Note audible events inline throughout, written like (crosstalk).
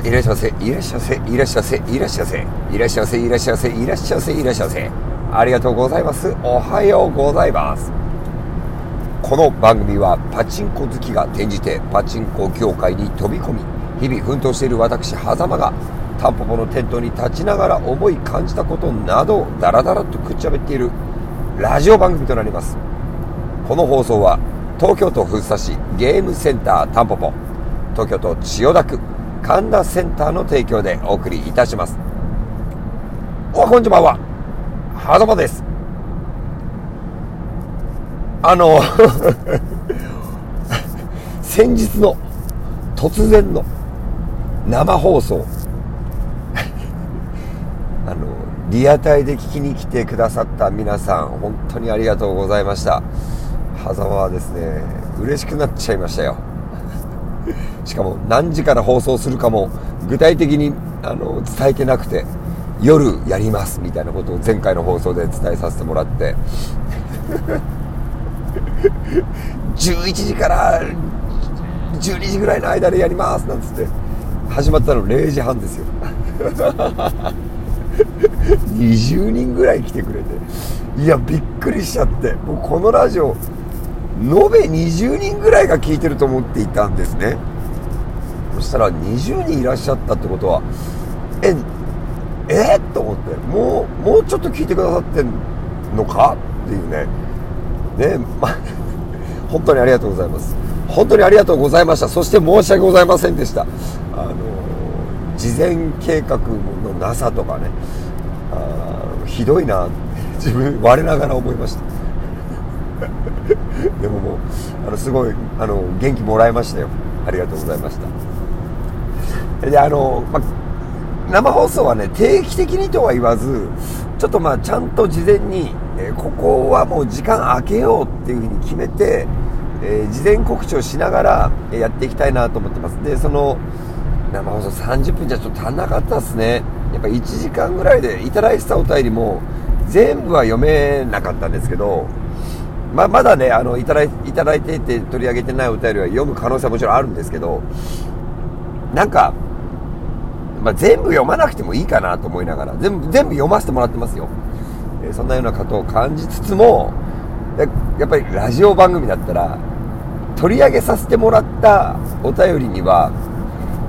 いらっしゃいませ、いらっしゃいませ、いらっしゃいませ、いらっしゃいませ、いらっしゃいませ、いらっしゃいませ、いらっしゃいませ、いらっしゃいませ。ありがとうございます。おはようございます。この番組はパチンコ好きが転じてパチンコ業界に飛び込み、日々奮闘している私、狭間がタンポポの店頭に立ちながら思い感じたことなどをダラダラとくっちゃべっているラジオ番組となります。この放送は東京都福生市ゲームセンタータンポポ、東京都千代田区、神田センターの提供でお送りいたします。おこんにちはは。ざまです。あの (laughs) 先日の突然の生放送。(laughs) あのリアタイで聞きに来てくださった皆さん本当にありがとうございました。狭間はですね嬉しくなっちゃいましたよ。しかも何時から放送するかも具体的にあの伝えてなくて夜やりますみたいなことを前回の放送で伝えさせてもらって。(laughs) 11時から12時ぐらいの間でやりますなんつって。始まったの0時半ですよ。(laughs) 20人ぐらい来てくれて。いやびっくりしちゃって。もうこのラジオ延べ20人ぐらいが聞いてると思っていたんですね。したら20人いらっしゃったってことはええ？と思ってもうもうちょっと聞いてくださってんのか？っていうね。ねまあ (laughs) 本当にありがとうございます。本当にありがとうございました。そして申し訳ございませんでした。あの事前計画のなさとかね。あひどいな。(laughs) 自分我ながら思いました。(laughs) でももうあのすごいあの元気もらいましたよ。ありがとうございました。であの、ま、生放送はね定期的にとは言わずちょっとまあちゃんと事前に、え、ここはもう時間空けようっていうふうに決めて、えー、事前告知をしながらやっていきたいなと思ってます。でその生放送30分じゃちょっと足んなかったですね。やっぱ1時間ぐらいでいただいてたお便りも全部は読めなかったんですけどままだねあのいただいていて取り上げてないお便りは読む可能性はもちろんあるんですけどなんか、まあ、全部読まなくてもいいかなと思いながら全部全部読ませてもらってますよ、え、そんなようなことを感じつつもやっぱりラジオ番組だったら取り上げさせてもらったお便りには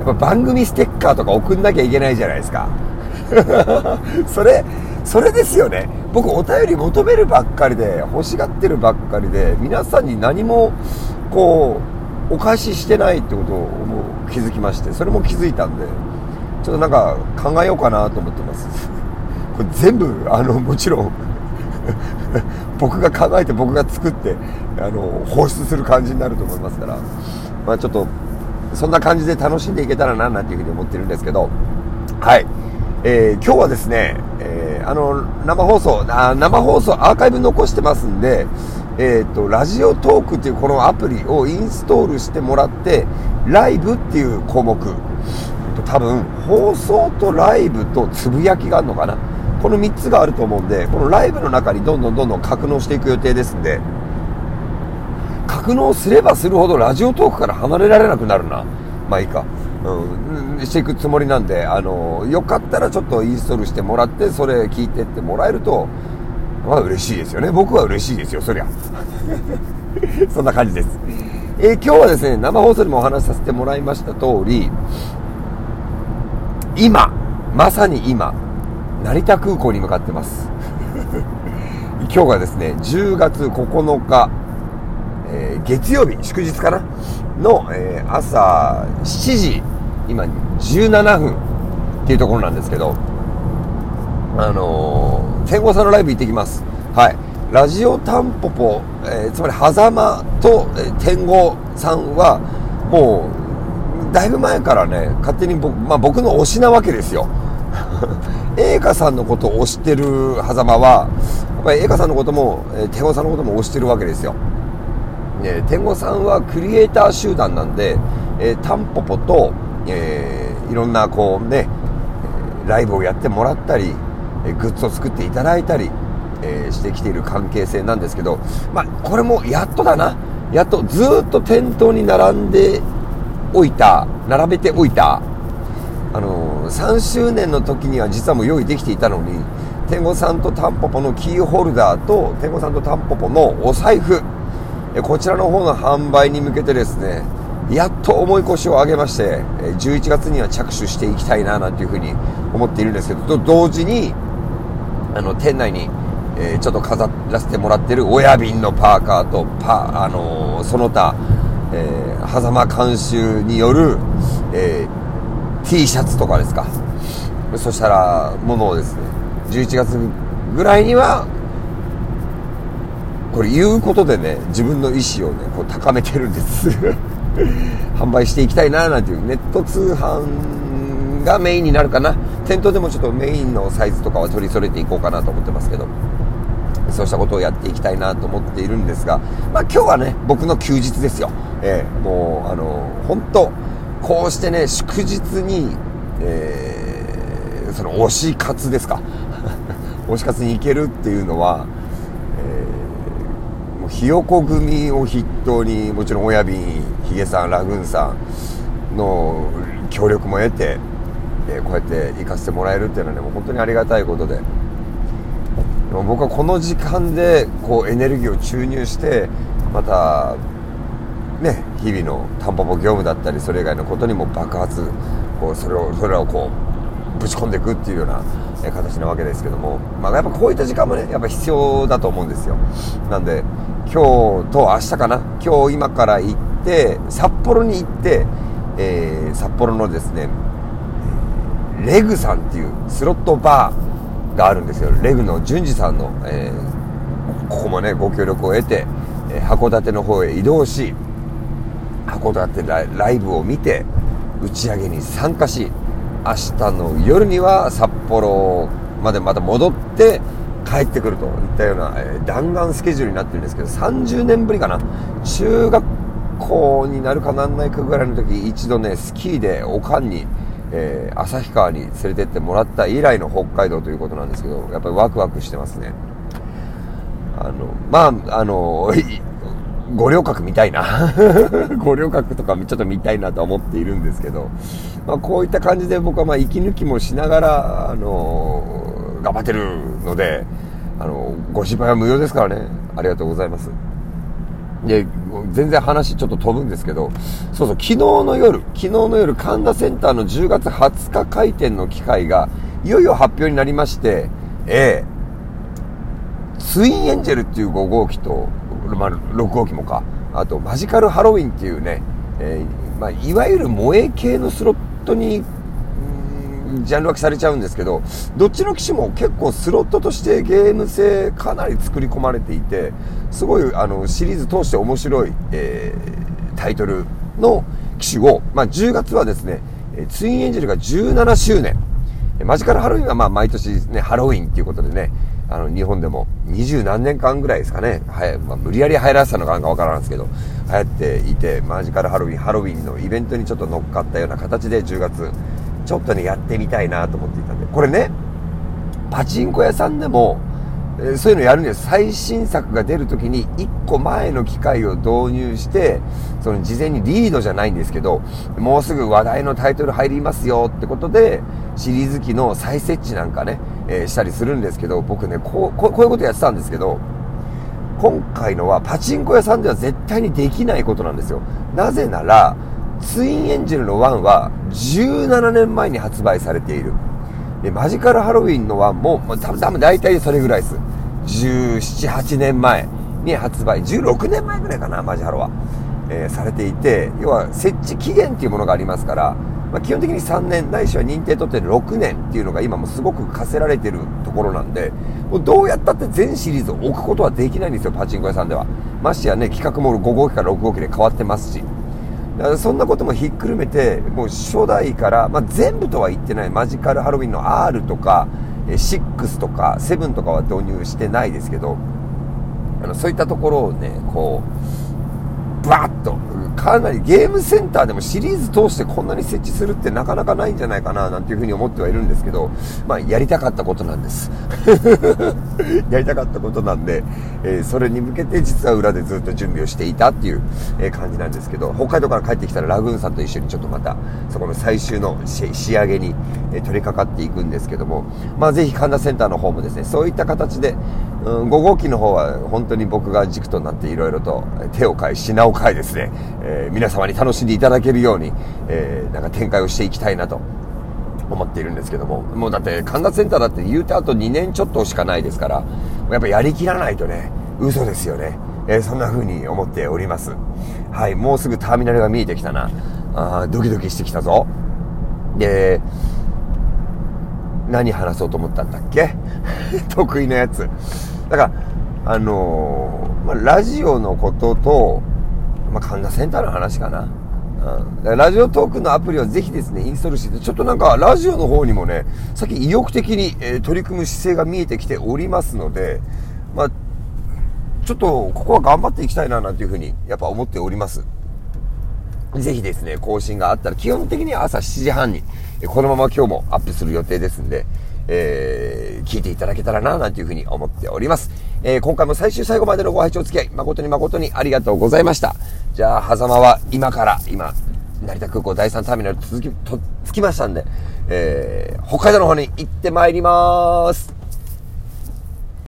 やっぱ番組ステッカーとか送んなきゃいけないじゃないですか。(laughs) それそれですよね。僕お便り求めるばっかりで欲しがってるばっかりで皆さんに何もこうお返ししてないってことを気づきましてそれも気づいたんで。ちょっとなんか考えようかなと思ってます。(laughs) これ全部あのもちろん (laughs) 僕が考えて僕が作ってあの放出する感じになると思いますから。まあちょっとそんな感じで楽しんでいけたらななんていうふうに思ってるんですけど。はい。えー、今日はですね、えー、あの、生放送あ、生放送アーカイブ残してますんで、えっ、ー、と、ラジオトークっていうこのアプリをインストールしてもらって、ライブっていう項目、多分、放送とライブとつぶやきがあるのかな？この3つがあると思うんで、このライブの中にどんどんどんどん格納していく予定ですんで、格納すればするほどラジオトークから離れられなくなるな。まあいいか。うん、していくつもりなんで、あの、よかったらちょっとインストールしてもらって、それ聞いてってもらえると、まあ嬉しいですよね。僕は嬉しいですよ、そりゃ。(laughs) そんな感じです。えー、今日はですね、生放送でもお話しさせてもらいました通り、今、まさに今、成田空港に向かってます。(laughs) 今日がですね、10月9日、えー、月曜日、祝日かな？の、えー、朝7時、今17分っていうところなんですけど、あのー、天狗さんのライブ行ってきます。はい。ラジオタンポポ、えー、つまり、狭間と、えー、天狗さんは、もう、だいぶ前からね、勝手に僕、まあ僕の推しなわけですよ。(laughs) 栄華さんのことを推してる狭間は、やっぱり栄華さんのことも、えー、天狗さんのことも推してるわけですよ。ね、天狗さんはクリエイター集団なんで、えー、タンポポと、えー、いろんなこうね、ライブをやってもらったり、えグッズを作っていただいたり、えー、してきている関係性なんですけど、まあ、これもやっとだな。やっとずっと店頭に並んでおいた、並べておいた、あの3周年の時には実はもう用意できていたのに天狗さんとタンポポのキーホルダーと天狗さんとタンポポのお財布こちらの方の販売に向けてですねやっと重い腰を上げまして11月には着手していきたいななんていうふうに思っているんですけどと同時にあの店内に、えー、ちょっと飾らせてもらってる親瓶のパーカーとパ、あのー、その他、えー、狭間監修による、えー、T シャツとかですか。そしたらものをですね11月ぐらいにはこれ言うことでね自分の意思をねこう高めてるんです。(laughs) 販売していきたいななんていうネット通販がメインになるかな。店頭でもちょっとメインのサイズとかは取り揃えていこうかなと思ってますけど。そうしたことをやっていきたいなと思っているんですが、まあ、今日はね僕の休日ですよ、えー、もうあの本当こうしてね祝日に、えー、その推し活ですか。(laughs) 推し活に行けるっていうのは、えー、もうひよこ組を筆頭にもちろん親瓶ヒゲさんラグーンさんの協力も得てえこうやって行かせてもらえるっていうのはねもう本当にありがたいことで僕はこの時間でこうエネルギーを注入してまたね日々のタンポポ業務だったりそれ以外のことにも爆発こうそれをそれをこうぶち込んでいくっていうような形なわけですけども、まあ、やっぱこういった時間もねやっぱ必要だと思うんですよ。なんで今日と明日かな今日今から行って札幌に行って、え、札幌のですねレグさんっていうスロットバーがあるんですよ。レグの淳二さんの、えー、ここもねご協力を得て、えー、函館の方へ移動し函館ライブを見て打ち上げに参加し明日の夜には札幌までまた戻って帰ってくるといったような、えー、弾丸スケジュールになってるんですけど30年ぶりかな。中学校になるかなんないかぐらいの時一度ねスキーでおかんにえー、旭川に連れてってもらった以来の北海道ということなんですけど、やっぱりワクワクしてますね。あの、まあ、あの、(laughs) 五稜郭見たいな。(laughs) 五稜郭とかちょっと見たいなと思っているんですけど、まあ、こういった感じで僕はまあ息抜きもしながら、あの、頑張ってるので、あの、ご心配は無用ですからね。ありがとうございます。で、全然話ちょっと飛ぶんですけど、そうそう、昨日の夜、昨日の夜、神田センターの10月20日開店の機会が、いよいよ発表になりまして、ええツインエンジェルっていう5号機と、まあ、6号機もか、あとマジカルハロウィンっていうね、えー、まあ、いわゆる萌え系のスロットにジャンル分けされちゃうんですけど、どっちの機種も結構スロットとしてゲーム性かなり作り込まれていて、すごいあのシリーズ通して面白い、えー、タイトルの機種を、まあ、10月はですね、ツインエンジェルが17周年。マジカルハロウィンはまあ毎年ね、ハロウィンっていうことでね、あの、日本でも二十何年間ぐらいですかね、はい、まあ、無理やり入らせたのかなんかわからんですけど、流行っていて、マジカルハロウィン、ハロウィンのイベントにちょっと乗っかったような形で10月、ちょっとね、やってみたいなと思っていたんで、これね、パチンコ屋さんでも、えそういうのやるんです。最新作が出るときに1個前の機械を導入して、その事前にリードじゃないんですけど、もうすぐ話題のタイトル入りますよってことで、シリーズ機の再設置なんかね、えー、したりするんですけど、僕ねこうこういうことやってたんですけど、今回のはパチンコ屋さんでは絶対にできないことなんですよ。なぜなら、ツインエンジェルの1は17年前に発売されている。で、マジカルハロウィンの1も、まあ、多分多分大体それぐらいです。17、8年前に発売。16年前ぐらいかな、マジハロは。えー、されていて、要は設置期限っていうものがありますから、まあ、基本的に3年、ないしは認定取って6年っていうのが今もすごく課せられてるところなんで、もうどうやったって全シリーズを置くことはできないんですよ、パチンコ屋さんでは。ましてやね、企画も5号機から6号機で変わってますし。だからそんなこともひっくるめて、もう初代から、まあ、全部とは言ってない、マジカルハロウィンの R とか、6とか7とかは導入してないですけど、あのそういったところをね、こう、バーッとかなりゲームセンターでもシリーズ通してこんなに設置するってなかなかないんじゃないかななんていうふうに思ってはいるんですけど、まあ、やりたかったことなんです。(laughs) やりたかったことなんで、えー、それに向けて実は裏でずっと準備をしていたっていう、え、感じなんですけど、北海道から帰ってきたらラグーンさんと一緒にちょっとまた、そこの最終の仕上げに、え、取り掛かっていくんですけども、まあ、ぜひ神田センターの方もですね、そういった形で、うん、5号機の方は本当に僕が軸となっていろいろと手を変え、品を変えですね、えー、皆様に楽しんでいただけるように、えー、なんか展開をしていきたいなと思っているんですけども、もうだって神田センターだって言うてあと2年ちょっとしかないですから、やっぱやりきらないとね、嘘ですよね。えー、そんな風に思っております。はい、もうすぐターミナルが見えてきたな。あドキドキしてきたぞ。で、何話そうと思ったんだっけ？(laughs) 得意なやつ。だから、あのー、ま、ラジオのことと、まあ、神田センターの話かな。うん、ラジオトークのアプリはぜひですね、インストールして、ちょっとなんか、ラジオの方にもね、さっき意欲的に、えー、取り組む姿勢が見えてきておりますので、まあ、ちょっと、ここは頑張っていきたいな、なんていうふうに、やっぱ思っております。ぜひですね、更新があったら、基本的には朝7時半に、このまま今日もアップする予定ですんで、えー、聞いていただけたらな、なんていうふうに思っております。えー、今回も最終最後までのご拝聴付き合い、誠に誠にありがとうございました。じゃあ、狭間は今から、今、成田空港第3ターミナル続き、と、着きましたんで、えー、北海道の方に行ってまいります。